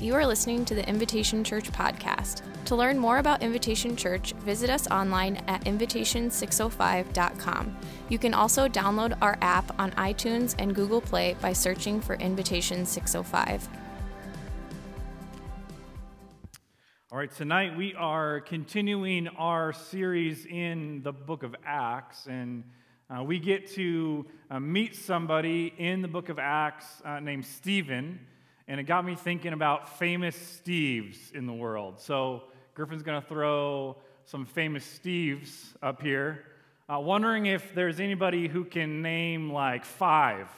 You are listening to the Invitation Church podcast. To learn more about Invitation Church, visit us online at invitation605.com. You can also download our app on iTunes and Google Play by searching for Invitation 605. All right, tonight we are continuing our series in the book of Acts, and uh, we get to uh, meet somebody in the book of Acts uh, named Stephen, and it got me thinking about famous Steves in the world. So, Griffin's going to throw some famous Steves up here, uh, wondering if there's anybody who can name like five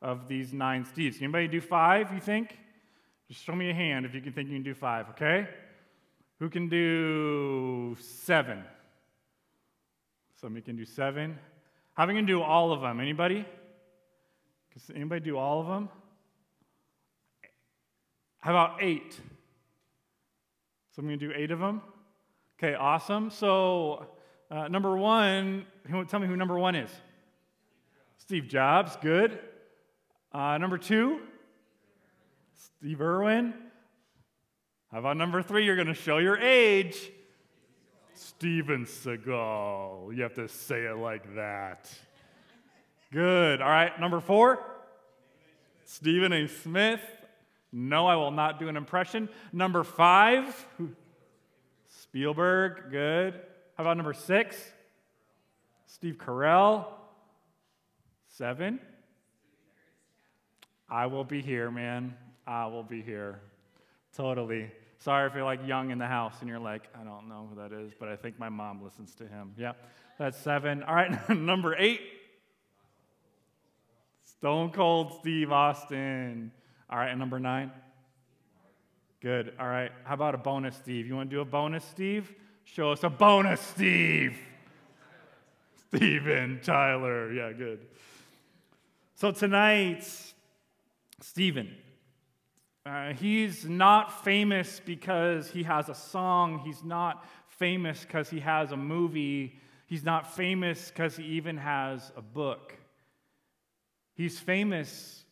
of these nine Steves. Anybody do five, you think? Just show me a hand if you can think you can do five, okay? Who can do seven? Somebody can do seven. How to do all of them? Anybody? Can anybody do all of them? How about eight? So I'm going to do eight of them. Okay, awesome. So, uh, number one, tell me who number one is. Steve Jobs, good. Uh, number two, Steve Irwin. How about number three? You're going to show your age. Steven Seagal. You have to say it like that. Good. All right, number four. Stephen A. Smith. No, I will not do an impression. Number five. Spielberg. Good. How about number six? Steve Carell. Seven. I will be here, man. I will be here. Totally. Sorry if you're like young in the house and you're like, I don't know who that is, but I think my mom listens to him. Yeah, that's seven. All right, number eight Stone Cold Steve Austin. All right, and number nine? Good. All right, how about a bonus, Steve? You want to do a bonus, Steve? Show us a bonus, Steve. Steven Tyler. Yeah, good. So tonight, Stephen. Uh, he's not famous because he has a song. He's not famous because he has a movie. He's not famous because he even has a book. He's famous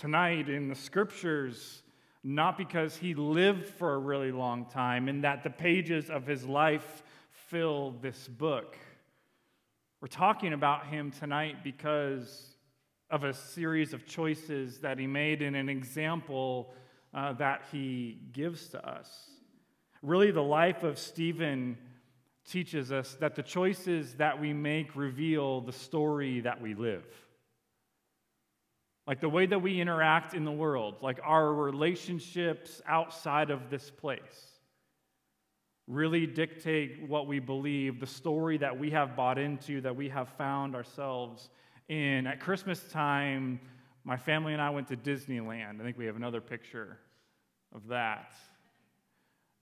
tonight in the scriptures not because he lived for a really long time and that the pages of his life fill this book. We're talking about him tonight because of a series of choices that he made and an example uh, that he gives to us. Really, the life of Stephen teaches us that the choices that we make reveal the story that we live. Like the way that we interact in the world, like our relationships outside of this place, really dictate what we believe, the story that we have bought into, that we have found ourselves in at Christmas time, my family and I went to Disneyland. I think we have another picture of that.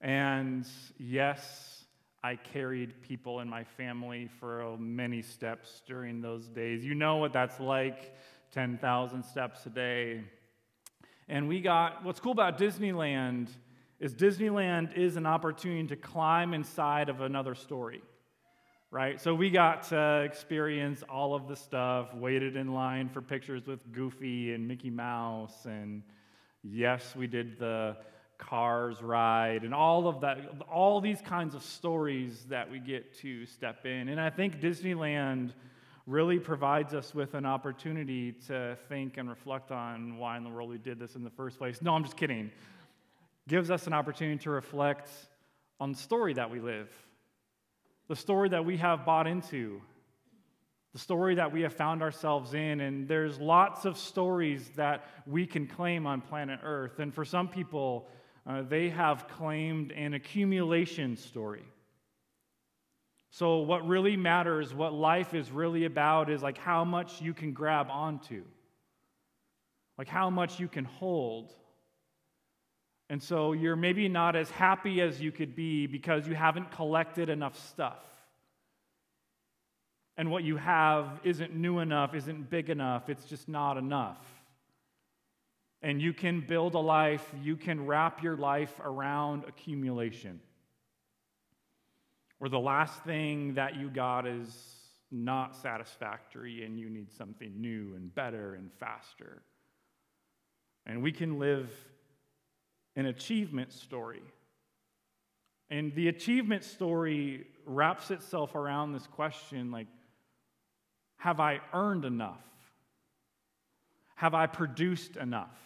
And yes, I carried people in my family for many steps during those days. You know what that's like 10,000 steps a day. And we got what's cool about Disneyland is Disneyland is an opportunity to climb inside of another story right? So we got to experience all of the stuff, waited in line for pictures with Goofy and Mickey Mouse, and yes, we did the cars ride and all of that, all these kinds of stories that we get to step in. And I think Disneyland really provides us with an opportunity to think and reflect on why in the world we did this in the first place. No, I'm just kidding. Gives us an opportunity to reflect on the story that we live the story that we have bought into, the story that we have found ourselves in. And there's lots of stories that we can claim on planet Earth. And for some people, uh, they have claimed an accumulation story. So, what really matters, what life is really about, is like how much you can grab onto, like how much you can hold. And so you're maybe not as happy as you could be because you haven't collected enough stuff. And what you have isn't new enough, isn't big enough, it's just not enough. And you can build a life, you can wrap your life around accumulation. Where the last thing that you got is not satisfactory and you need something new and better and faster. And we can live an achievement story. And the achievement story wraps itself around this question like, have I earned enough? Have I produced enough?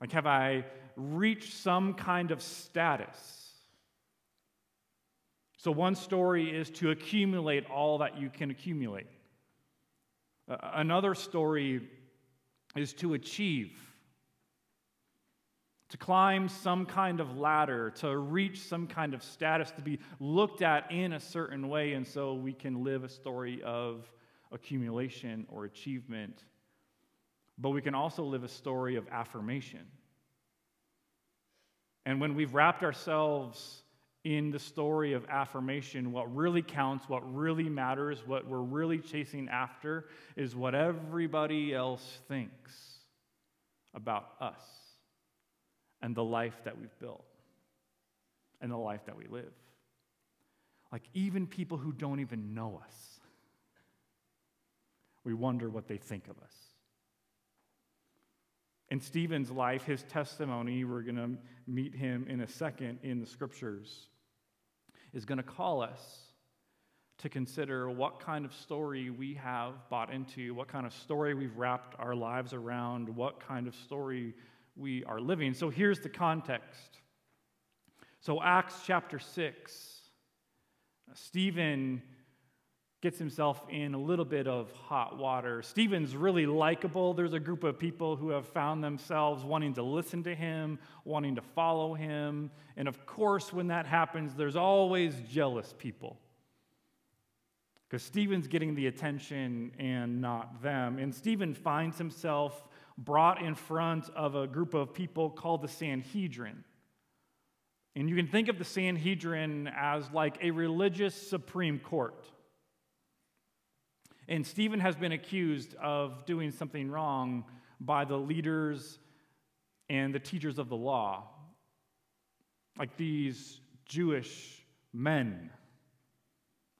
Like, have I reached some kind of status? So, one story is to accumulate all that you can accumulate. Another story is to achieve, to climb some kind of ladder, to reach some kind of status, to be looked at in a certain way, and so we can live a story of accumulation or achievement. But we can also live a story of affirmation. And when we've wrapped ourselves in the story of affirmation, what really counts, what really matters, what we're really chasing after is what everybody else thinks about us and the life that we've built and the life that we live. Like, even people who don't even know us, we wonder what they think of us. In Stephen's life, his testimony, we're going to meet him in a second in the scriptures is going to call us to consider what kind of story we have bought into, what kind of story we've wrapped our lives around, what kind of story we are living. So here's the context. So, Acts chapter 6, Stephen gets himself in a little bit of hot water. Stephen's really likable. There's a group of people who have found themselves wanting to listen to him, wanting to follow him. And of course, when that happens, there's always jealous people. Because Stephen's getting the attention and not them. And Stephen finds himself brought in front of a group of people called the Sanhedrin. And you can think of the Sanhedrin as like a religious Supreme Court. And Stephen has been accused of doing something wrong by the leaders and the teachers of the law, like these Jewish men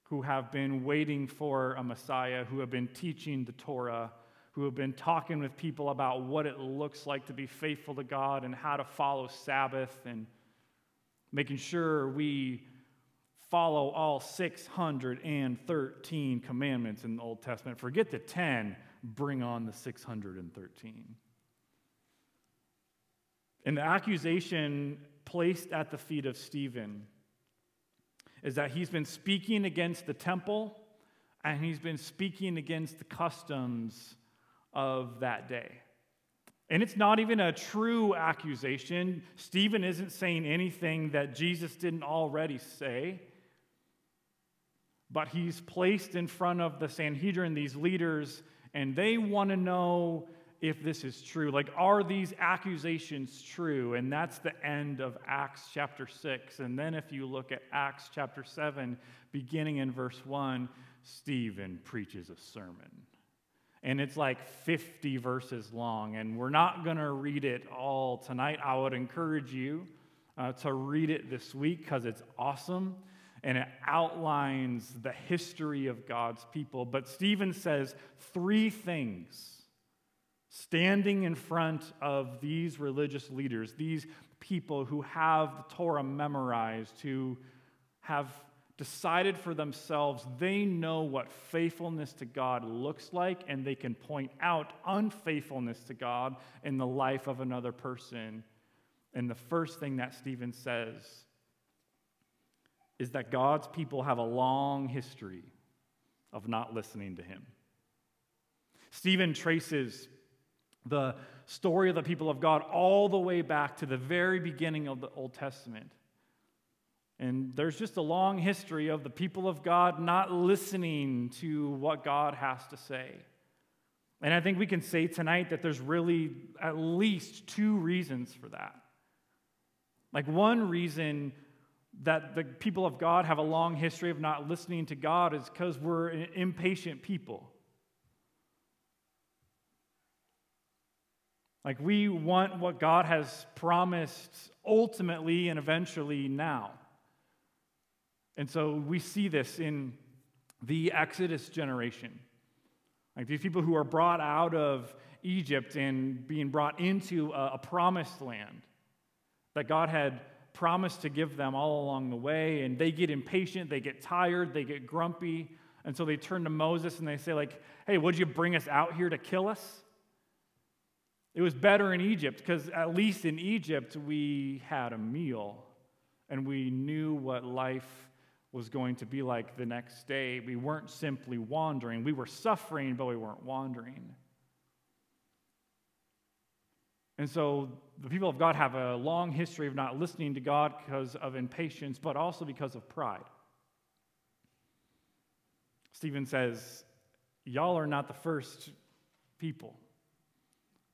who have been waiting for a Messiah, who have been teaching the Torah, who have been talking with people about what it looks like to be faithful to God and how to follow Sabbath and making sure we follow all 613 commandments in the Old Testament. Forget the 10, bring on the 613. And the accusation placed at the feet of Stephen is that he's been speaking against the temple and he's been speaking against the customs of that day. And it's not even a true accusation. Stephen isn't saying anything that Jesus didn't already say. But he's placed in front of the Sanhedrin, these leaders, and they want to know if this is true. Like, are these accusations true? And that's the end of Acts chapter 6. And then if you look at Acts chapter 7, beginning in verse 1, Stephen preaches a sermon. And it's like 50 verses long. And we're not going to read it all tonight. I would encourage you uh, to read it this week because it's awesome and it outlines the history of God's people. But Stephen says three things standing in front of these religious leaders, these people who have the Torah memorized, who have decided for themselves they know what faithfulness to God looks like, and they can point out unfaithfulness to God in the life of another person. And the first thing that Stephen says is that God's people have a long history of not listening to him. Stephen traces the story of the people of God all the way back to the very beginning of the Old Testament. And there's just a long history of the people of God not listening to what God has to say. And I think we can say tonight that there's really at least two reasons for that. Like, one reason that the people of God have a long history of not listening to God is because we're impatient people. Like we want what God has promised ultimately and eventually now. And so we see this in the Exodus generation. Like these people who are brought out of Egypt and being brought into a, a promised land that God had promised to give them all along the way. And they get impatient, they get tired, they get grumpy. And so they turn to Moses and they say, like, hey, would you bring us out here to kill us? It was better in Egypt because at least in Egypt we had a meal and we knew what life was going to be like the next day. We weren't simply wandering. We were suffering, but we weren't wandering. And so the people of God have a long history of not listening to God because of impatience, but also because of pride. Stephen says, Y'all are not the first people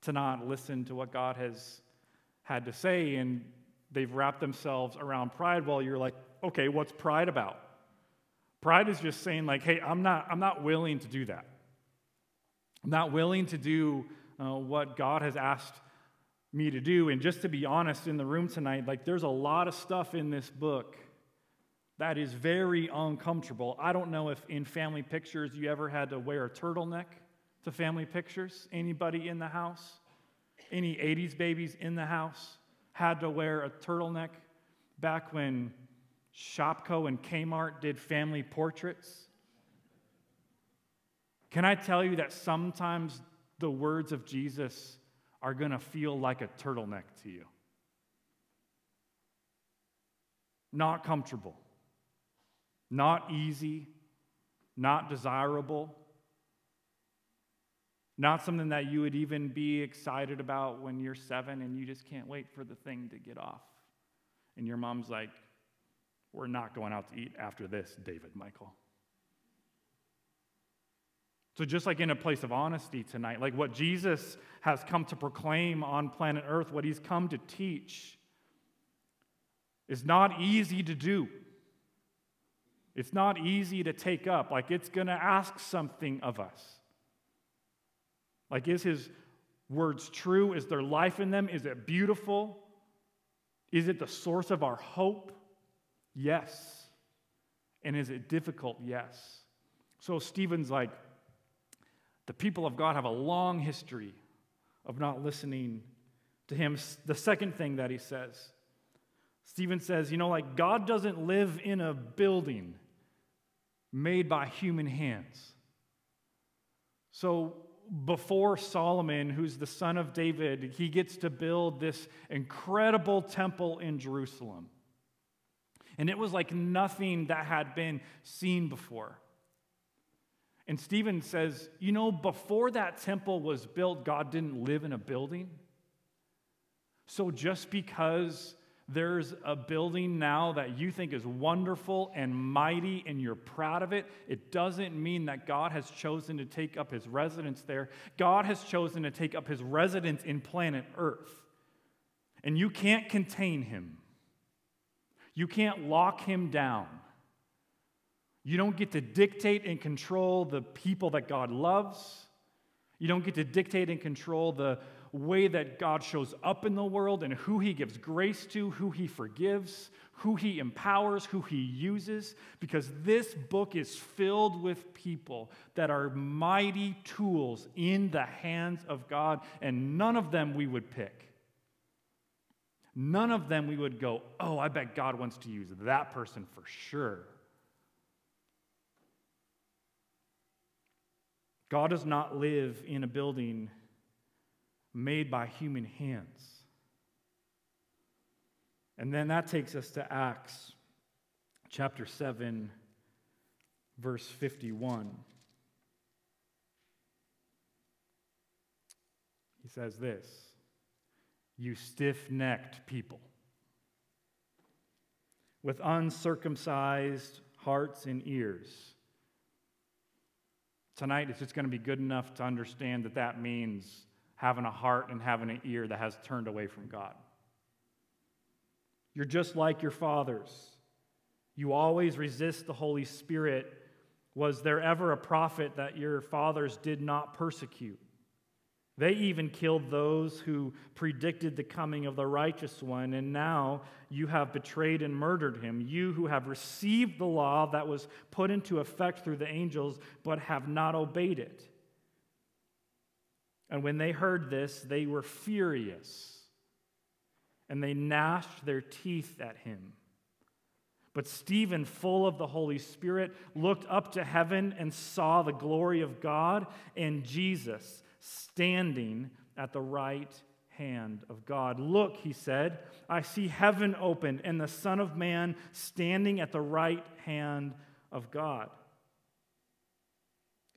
to not listen to what God has had to say, and they've wrapped themselves around pride. Well, you're like, okay, what's pride about? Pride is just saying, like, hey, I'm not, I'm not willing to do that. I'm not willing to do uh, what God has asked me to do. And just to be honest, in the room tonight, like, there's a lot of stuff in this book that is very uncomfortable. I don't know if in family pictures you ever had to wear a turtleneck to family pictures. Anybody in the house? Any 80s babies in the house had to wear a turtleneck back when Shopko and Kmart did family portraits? Can I tell you that sometimes the words of Jesus are going to feel like a turtleneck to you? Not comfortable, not easy, not desirable, not something that you would even be excited about when you're seven and you just can't wait for the thing to get off. And your mom's like, we're not going out to eat after this, David Michael. So, just like in a place of honesty tonight, like what Jesus has come to proclaim on planet Earth, what he's come to teach, is not easy to do. It's not easy to take up. Like, it's going to ask something of us. Like, is his words true? Is there life in them? Is it beautiful? Is it the source of our hope? Yes. And is it difficult? Yes. So Stephen's like, the people of God have a long history of not listening to him. The second thing that he says, Stephen says, you know, like God doesn't live in a building made by human hands. So before Solomon, who's the son of David, he gets to build this incredible temple in Jerusalem. And it was like nothing that had been seen before. And Stephen says, you know, before that temple was built, God didn't live in a building. So just because there's a building now that you think is wonderful and mighty and you're proud of it, it doesn't mean that God has chosen to take up his residence there. God has chosen to take up his residence in planet Earth. And you can't contain him. You can't lock him down. You don't get to dictate and control the people that God loves. You don't get to dictate and control the way that God shows up in the world and who he gives grace to, who he forgives, who he empowers, who he uses, because this book is filled with people that are mighty tools in the hands of God, and none of them we would pick. None of them we would go, oh, I bet God wants to use that person for sure. God does not live in a building made by human hands. And then that takes us to Acts chapter 7, verse 51. He says this you stiff necked people. With uncircumcised hearts and ears. Tonight, it's just going to be good enough to understand that that means having a heart and having an ear that has turned away from God. You're just like your fathers. You always resist the Holy Spirit. Was there ever a prophet that your fathers did not persecute? They even killed those who predicted the coming of the righteous one, and now you have betrayed and murdered him. You who have received the law that was put into effect through the angels, but have not obeyed it. And when they heard this, they were furious, and they gnashed their teeth at him. But Stephen, full of the Holy Spirit, looked up to heaven and saw the glory of God and Jesus standing at the right hand of God. Look, he said, I see heaven opened and the Son of Man standing at the right hand of God.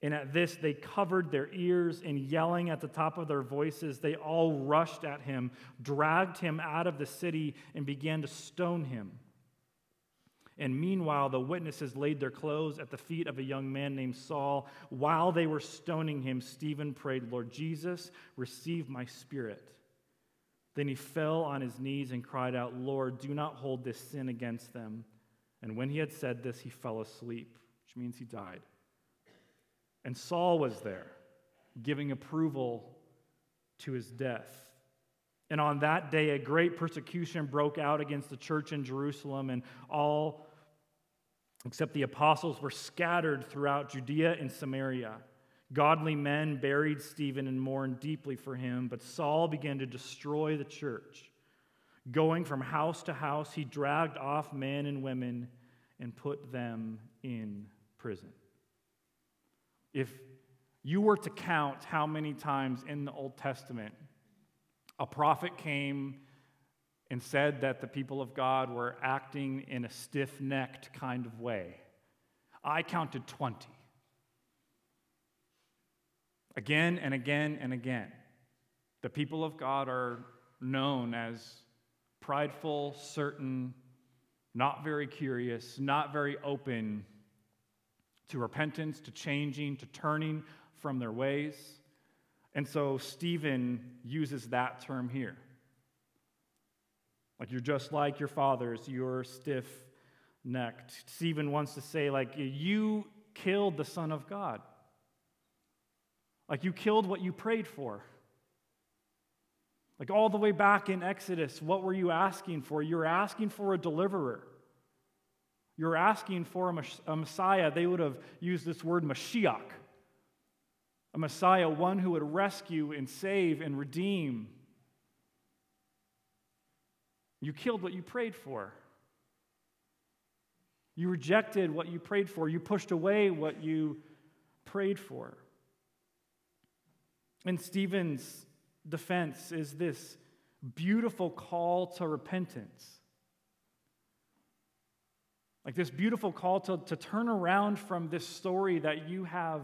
And at this, they covered their ears and yelling at the top of their voices, they all rushed at him, dragged him out of the city, and began to stone him. And meanwhile, the witnesses laid their clothes at the feet of a young man named Saul. While they were stoning him, Stephen prayed, Lord Jesus, receive my spirit. Then he fell on his knees and cried out, Lord, do not hold this sin against them. And when he had said this, he fell asleep, which means he died. And Saul was there, giving approval to his death. And on that day, a great persecution broke out against the church in Jerusalem, and all except the apostles were scattered throughout Judea and Samaria. Godly men buried Stephen and mourned deeply for him, but Saul began to destroy the church. Going from house to house, he dragged off men and women and put them in prison. If you were to count how many times in the Old Testament a prophet came and said that the people of God were acting in a stiff necked kind of way, I counted 20. Again and again and again. The people of God are known as prideful, certain, not very curious, not very open to repentance, to changing, to turning from their ways. And so Stephen uses that term here. Like you're just like your fathers, you're stiff necked. Stephen wants to say, like, you killed the Son of God. Like you killed what you prayed for. Like all the way back in Exodus, what were you asking for? You're asking for a deliverer. You're asking for a, Messiah. They would have used this word Mashiach, a Messiah, one who would rescue and save and redeem. You killed what you prayed for. You rejected what you prayed for. You pushed away what you prayed for. And Stephen's defense is this beautiful call to repentance. Like this beautiful call to, to turn around from this story that you have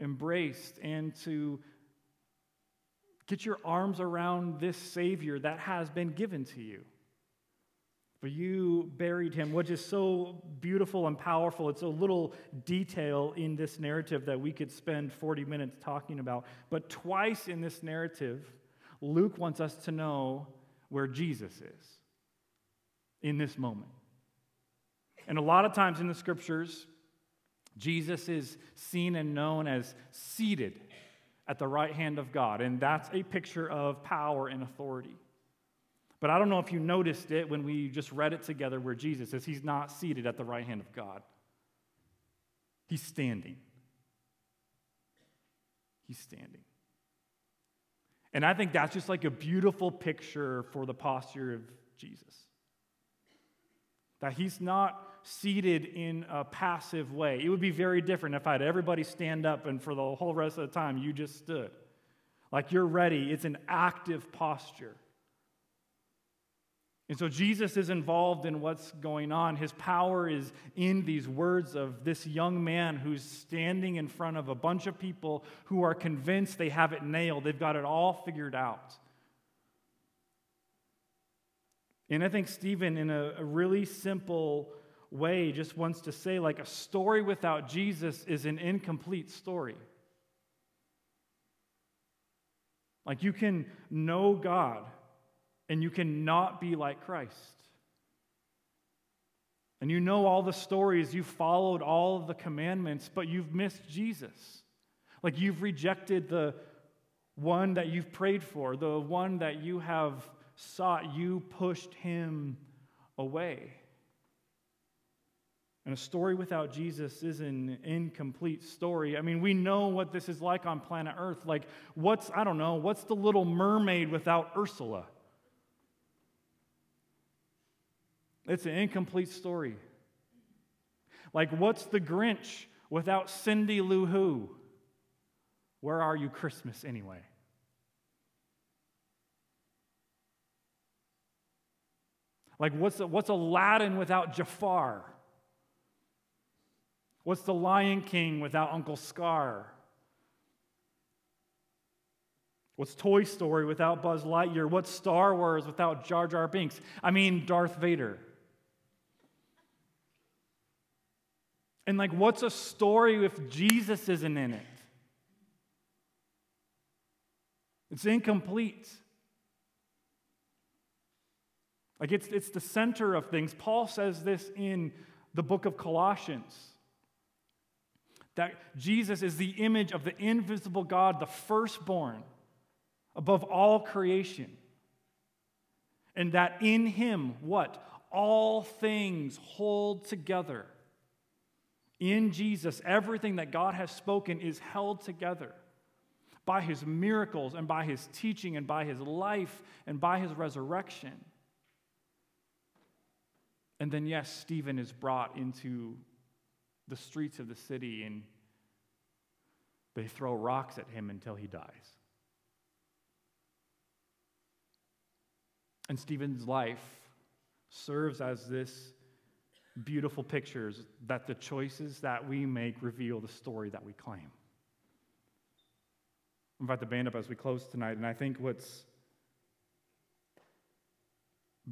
embraced and to get your arms around this Savior that has been given to you. For you buried him, which is so beautiful and powerful. It's a little detail in this narrative that we could spend 40 minutes talking about. But twice in this narrative, Luke wants us to know where Jesus is in this moment. And a lot of times in the scriptures, Jesus is seen and known as seated at the right hand of God. And that's a picture of power and authority. But I don't know if you noticed it when we just read it together where Jesus says he's not seated at the right hand of God, he's standing. He's standing. And I think that's just like a beautiful picture for the posture of Jesus. That he's not seated in a passive way. It would be very different if I had everybody stand up and for the whole rest of the time you just stood. Like you're ready. It's an active posture. And so Jesus is involved in what's going on. His power is in these words of this young man who's standing in front of a bunch of people who are convinced they have it nailed, they've got it all figured out. And I think Stephen, in a, a really simple way, just wants to say like a story without Jesus is an incomplete story. Like you can know God and you cannot be like Christ. And you know all the stories, you followed all the commandments, but you've missed Jesus. Like you've rejected the one that you've prayed for, the one that you have sought, you pushed him away. And a story without Jesus is an incomplete story. I mean, we know what this is like on planet Earth. Like, what's, I don't know, what's the little mermaid without Ursula? It's an incomplete story. Like, what's the Grinch without Cindy Lou Who? Where are you, Christmas, anyway? Like, what's, what's Aladdin without Jafar? What's The Lion King without Uncle Scar? What's Toy Story without Buzz Lightyear? What's Star Wars without Jar Jar Binks? I mean, Darth Vader. And like, what's a story if Jesus isn't in it? It's incomplete. Like, it's, it's the center of things. Paul says this in the book of Colossians that Jesus is the image of the invisible God, the firstborn above all creation. And that in him, what? All things hold together. In Jesus, everything that God has spoken is held together by his miracles and by his teaching and by his life and by his resurrection. And then, yes, Stephen is brought into the streets of the city and they throw rocks at him until he dies. And Stephen's life serves as this beautiful pictures that the choices that we make reveal the story that we claim. I invite the band up as we close tonight, and I think what's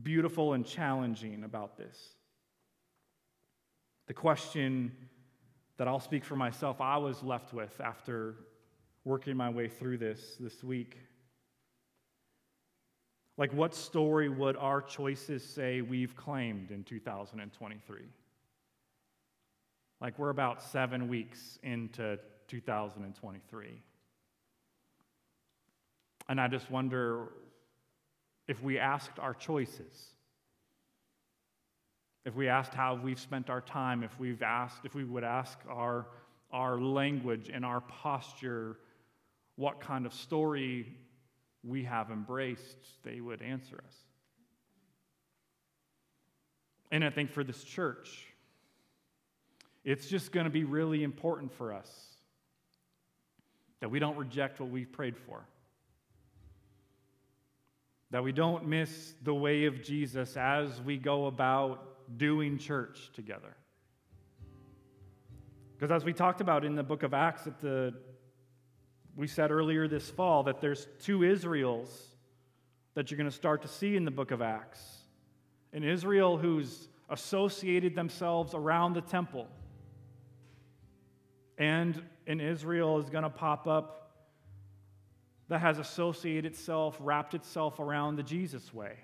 beautiful and challenging about this, the question that I'll speak for myself, I was left with after working my way through this this week. Like, what story would our choices say we've claimed in 2023? Like, we're about seven weeks into 2023. And I just wonder if we asked our choices, if we asked how we've spent our time, if we've asked, if we would ask our, our language and our posture, what kind of story we have embraced, they would answer us. And I think for this church, it's just going to be really important for us that we don't reject what we've prayed for that we don't miss the way of Jesus as we go about doing church together. Because as we talked about in the book of Acts, at the, we said earlier this fall that there's two Israels that you're going to start to see in the book of Acts. An Israel who's associated themselves around the temple, and an Israel is going to pop up that has associated itself, wrapped itself around the Jesus way.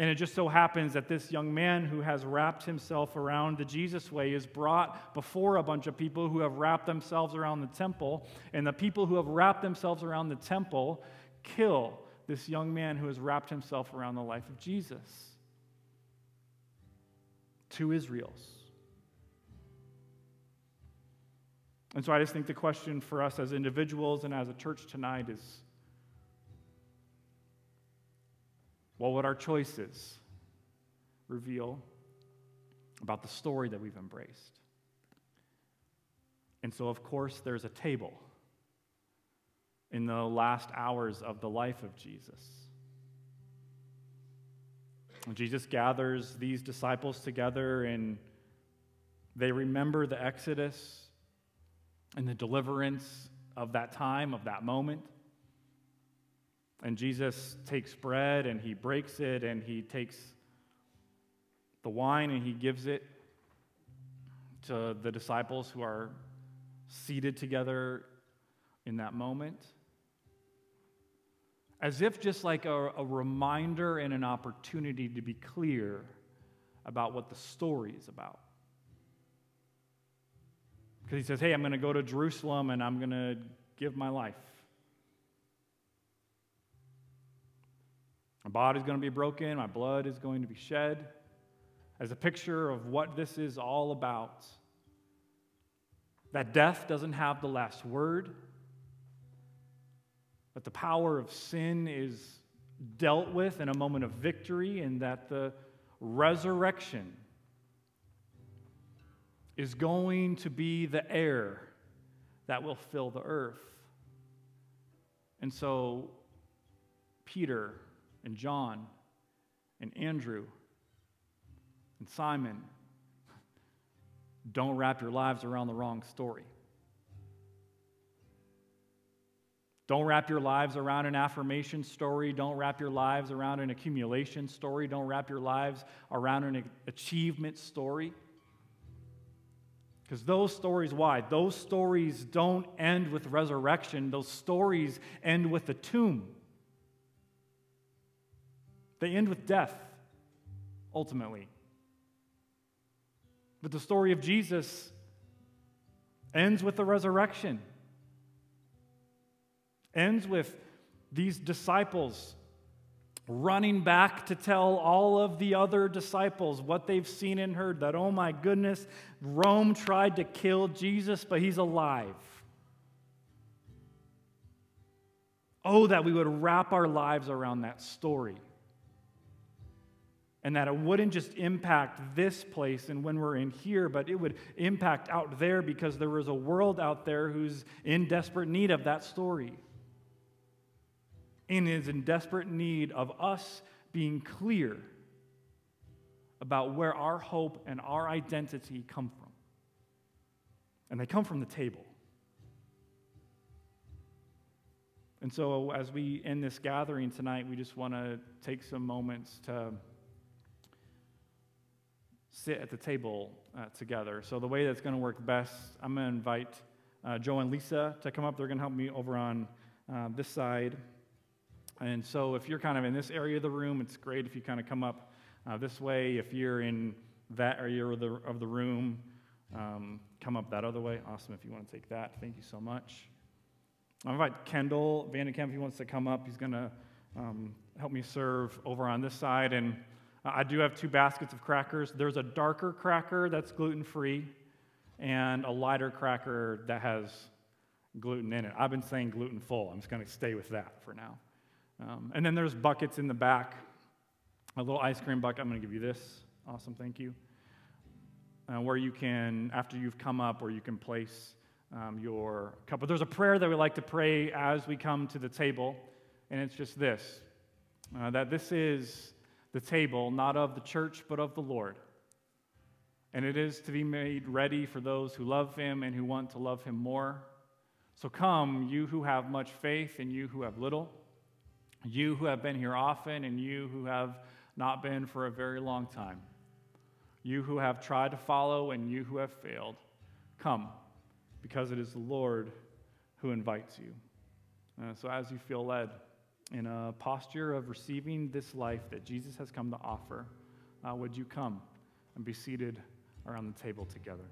And it just so happens that this young man who has wrapped himself around the Jesus way is brought before a bunch of people who have wrapped themselves around the temple. And the people who have wrapped themselves around the temple kill this young man who has wrapped himself around the life of Jesus. Two Israels. And so I just think the question for us as individuals and as a church tonight is what would our choices reveal about the story that we've embraced? And so, of course, there's a table in the last hours of the life of Jesus. Jesus gathers these disciples together and they remember the Exodus and the deliverance of that time, of that moment. And Jesus takes bread and he breaks it and he takes the wine and he gives it to the disciples who are seated together in that moment. As if just like a, a, reminder and an opportunity to be clear about what the story is about. Because he says, Hey, I'm going to go to Jerusalem and I'm going to give my life. My body's going to be broken, my blood is going to be shed, as a picture of what this is all about. That death doesn't have the last word, that the power of sin is dealt with in a moment of victory, and that the resurrection is going to be the air that will fill the earth. And so, Peter and John and Andrew and Simon, don't wrap your lives around the wrong story. Don't wrap your lives around an affirmation story. Don't wrap your lives around an accumulation story. Don't wrap your lives around an achievement story. Because those stories, why? Those stories don't end with resurrection, those stories end with the tomb. They end with death, ultimately. But the story of Jesus ends with the resurrection, ends with these disciples running back to tell all of the other disciples what they've seen and heard that, oh my goodness, Rome tried to kill Jesus, but he's alive. Oh, that we would wrap our lives around that story. And that it wouldn't just impact this place and when we're in here, but it would impact out there because there is a world out there who's in desperate need of that story and is in desperate need of us being clear about where our hope and our identity come from. And they come from the table. And so, as we end this gathering tonight, we just want to take some moments to sit at the table uh, together. So, the way that's going to work best, I'm going to invite uh, Joe and Lisa to come up. They're going to help me over on uh, this side. And so, if you're kind of in this area of the room, it's great if you kind of come up uh, this way. If you're in that area of the, of the room, um, come up that other way. Awesome if you want to take that. Thank you so much. I invite Kendall Vandekamp if he wants to come up. He's going to um, help me serve over on this side. And I do have two baskets of crackers. There's a darker cracker that's gluten free, and a lighter cracker that has gluten in it. I've been saying gluten full. I'm just going to stay with that for now. Um, and then there's buckets in the back. A little ice cream bucket. I'm going to give you this. Awesome, thank you. Uh, where you can, after you've come up, where you can place um, your cup. But there's a prayer that we like to pray as we come to the table, and it's just this uh, that this is the table, not of the church, but of the Lord. And it is to be made ready for those who love him and who want to love him more. So come, you who have much faith and you who have little you who have been here often and you who have not been for a very long time, you who have tried to follow and you who have failed, come, because it is the Lord who invites you. Uh, so, as you feel led in a posture of receiving this life that Jesus has come to offer, uh, would you come and be seated around the table together?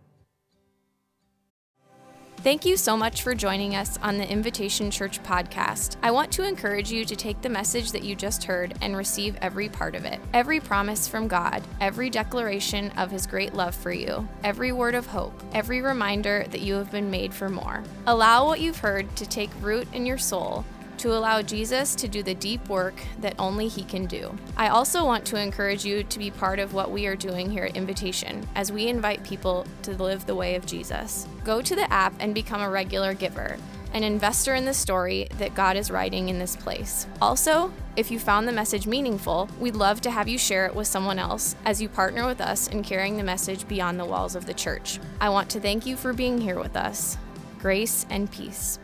Thank you so much for joining us on the Invitation Church podcast. I want to encourage you to take the message that you just heard and receive every part of it. Every promise from God, every declaration of His great love for you, every word of hope, every reminder that you have been made for more. Allow what you've heard to take root in your soul to allow Jesus to do the deep work that only He can do. I also want to encourage you to be part of what we are doing here at Invitation as we invite people to live the way of Jesus. Go to the app and become a regular giver an investor in the story that God is writing in this place. Also, if you found the message meaningful, we'd love to have you share it with someone else as you partner with us in carrying the message beyond the walls of the church. I want to thank you for being here with us. Grace and peace.